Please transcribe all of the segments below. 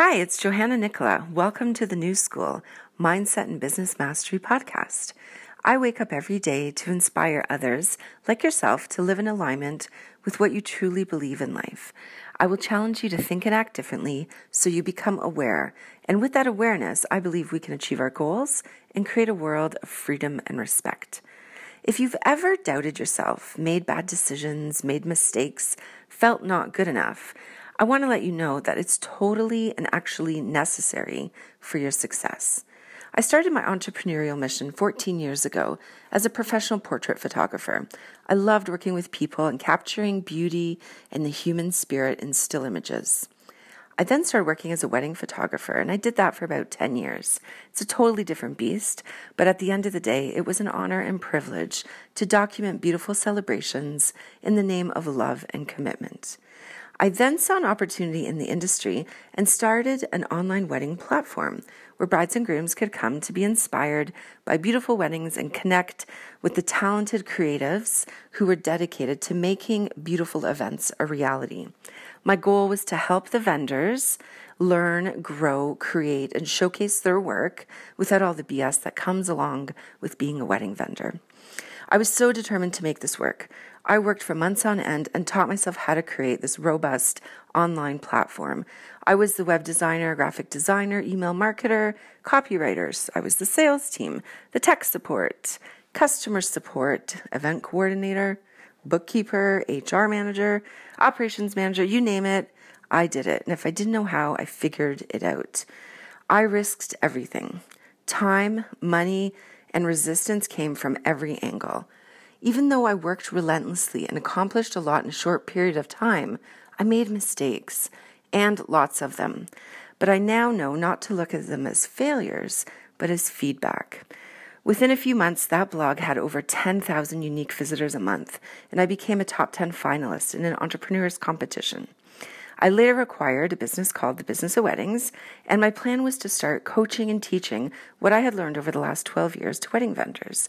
Hi, it's Johanna Nichola. Welcome to the New School Mindset and Business Mastery podcast. I wake up every day to inspire others, like yourself, to live in alignment with what you truly believe in life. I will challenge you to think and act differently so you become aware. And with that awareness, I believe we can achieve our goals and create a world of freedom and respect. If you've ever doubted yourself, made bad decisions, made mistakes, felt not good enough, I want to let you know that it's totally and actually necessary for your success. I started my entrepreneurial mission 14 years ago as a professional portrait photographer. I loved working with people and capturing beauty and the human spirit in still images. I then started working as a wedding photographer, and I did that for about 10 years. It's a totally different beast, but at the end of the day, it was an honor and privilege to document beautiful celebrations in the name of love and commitment. I then saw an opportunity in the industry and started an online wedding platform where brides and grooms could come to be inspired by beautiful weddings and connect with the talented creatives who were dedicated to making beautiful events a reality. My goal was to help the vendors learn, grow, create, and showcase their work without all the BS that comes along with being a wedding vendor. I was so determined to make this work. I worked for months on end and taught myself how to create this robust online platform. I was the web designer, graphic designer, email marketer, copywriters. I was the sales team, the tech support, customer support, event coordinator, bookkeeper, HR manager, operations manager, you name it, I did it. And if I didn't know how, I figured it out. I risked everything time, money, and resistance came from every angle. Even though I worked relentlessly and accomplished a lot in a short period of time, I made mistakes, and lots of them. But I now know not to look at them as failures, but as feedback. Within a few months, that blog had over 10,000 unique visitors a month, and I became a top 10 finalist in an entrepreneur's competition. I later acquired a business called The Business of Weddings, and my plan was to start coaching and teaching what I had learned over the last 12 years to wedding vendors.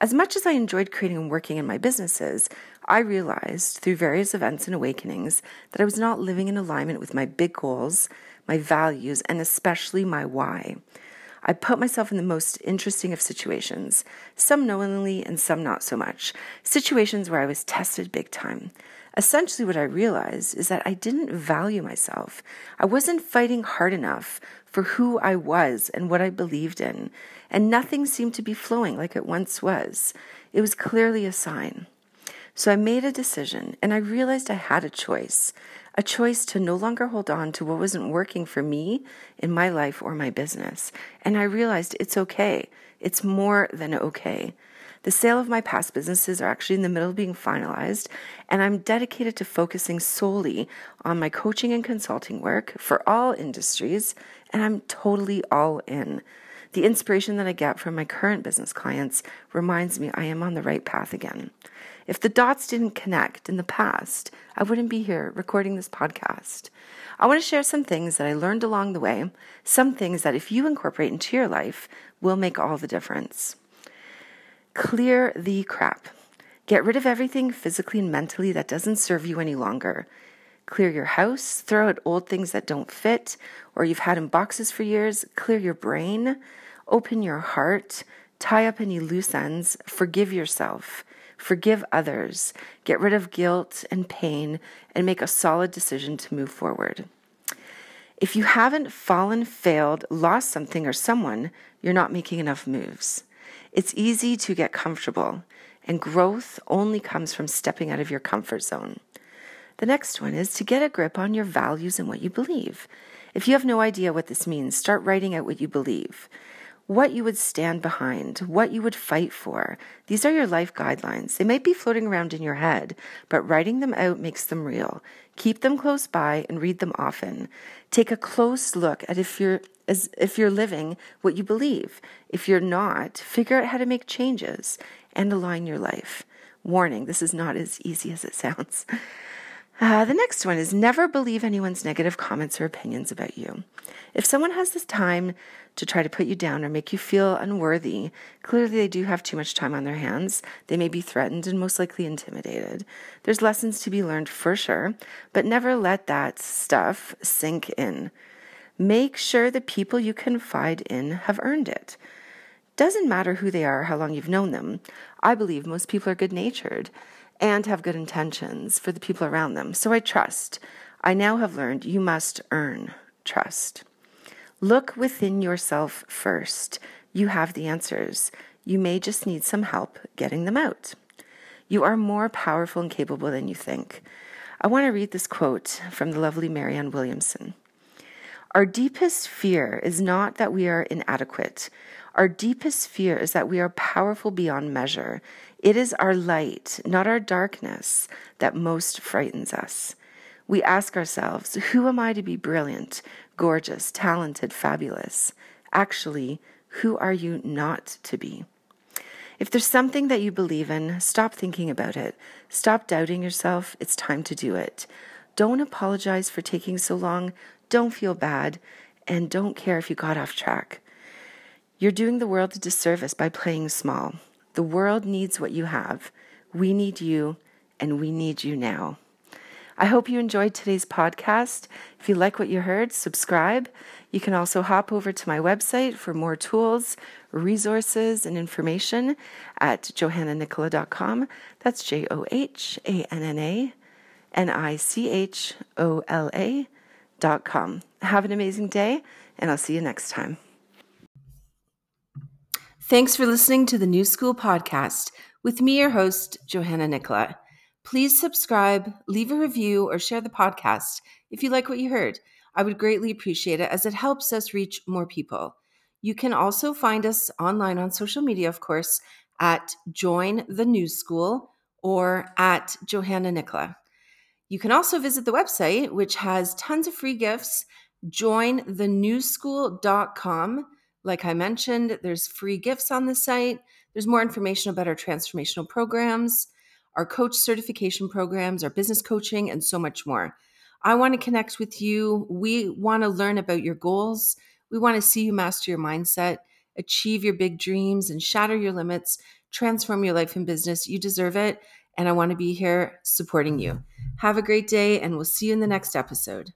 As much as I enjoyed creating and working in my businesses, I realized through various events and awakenings that I was not living in alignment with my big goals, my values, and especially my why. I put myself in the most interesting of situations, some knowingly and some not so much, situations where I was tested big time. Essentially, what I realized is that I didn't value myself. I wasn't fighting hard enough for who I was and what I believed in, and nothing seemed to be flowing like it once was. It was clearly a sign. So I made a decision and I realized I had a choice a choice to no longer hold on to what wasn't working for me in my life or my business. And I realized it's okay. It's more than okay. The sale of my past businesses are actually in the middle of being finalized, and I'm dedicated to focusing solely on my coaching and consulting work for all industries, and I'm totally all in. The inspiration that I get from my current business clients reminds me I am on the right path again. If the dots didn't connect in the past, I wouldn't be here recording this podcast. I want to share some things that I learned along the way, some things that if you incorporate into your life will make all the difference. Clear the crap. Get rid of everything physically and mentally that doesn't serve you any longer. Clear your house, throw out old things that don't fit or you've had in boxes for years. Clear your brain, open your heart, tie up any loose ends, forgive yourself, forgive others, get rid of guilt and pain, and make a solid decision to move forward. If you haven't fallen, failed, lost something or someone, you're not making enough moves. It's easy to get comfortable, and growth only comes from stepping out of your comfort zone. The next one is to get a grip on your values and what you believe. If you have no idea what this means, start writing out what you believe, what you would stand behind, what you would fight for. These are your life guidelines. They might be floating around in your head, but writing them out makes them real. Keep them close by and read them often. Take a close look at if you're as if you're living what you believe. If you're not, figure out how to make changes and align your life. Warning, this is not as easy as it sounds. Uh, the next one is never believe anyone's negative comments or opinions about you. If someone has this time to try to put you down or make you feel unworthy, clearly they do have too much time on their hands. They may be threatened and most likely intimidated. There's lessons to be learned for sure, but never let that stuff sink in. Make sure the people you confide in have earned it. Doesn't matter who they are, how long you've known them. I believe most people are good natured and have good intentions for the people around them. So I trust. I now have learned you must earn trust. Look within yourself first. You have the answers. You may just need some help getting them out. You are more powerful and capable than you think. I want to read this quote from the lovely Marianne Williamson. Our deepest fear is not that we are inadequate. Our deepest fear is that we are powerful beyond measure. It is our light, not our darkness, that most frightens us. We ask ourselves, who am I to be brilliant, gorgeous, talented, fabulous? Actually, who are you not to be? If there's something that you believe in, stop thinking about it. Stop doubting yourself. It's time to do it. Don't apologize for taking so long. Don't feel bad. And don't care if you got off track. You're doing the world a disservice by playing small. The world needs what you have. We need you, and we need you now. I hope you enjoyed today's podcast. If you like what you heard, subscribe. You can also hop over to my website for more tools, resources, and information at johannanichola.com. That's J O H A N N A N I C H O L A.com. Have an amazing day, and I'll see you next time. Thanks for listening to the New School Podcast with me, your host, Johanna Nichola. Please subscribe, leave a review, or share the podcast if you like what you heard. I would greatly appreciate it as it helps us reach more people. You can also find us online on social media, of course, at Join the New School or at Johanna Nichola. You can also visit the website, which has tons of free gifts, jointhenewschool.com. Like I mentioned, there's free gifts on the site. There's more information about our transformational programs our coach certification programs, our business coaching, and so much more. I want to connect with you. We want to learn about your goals. We want to see you master your mindset, achieve your big dreams, and shatter your limits, transform your life and business. You deserve it. And I want to be here supporting you. Have a great day, and we'll see you in the next episode.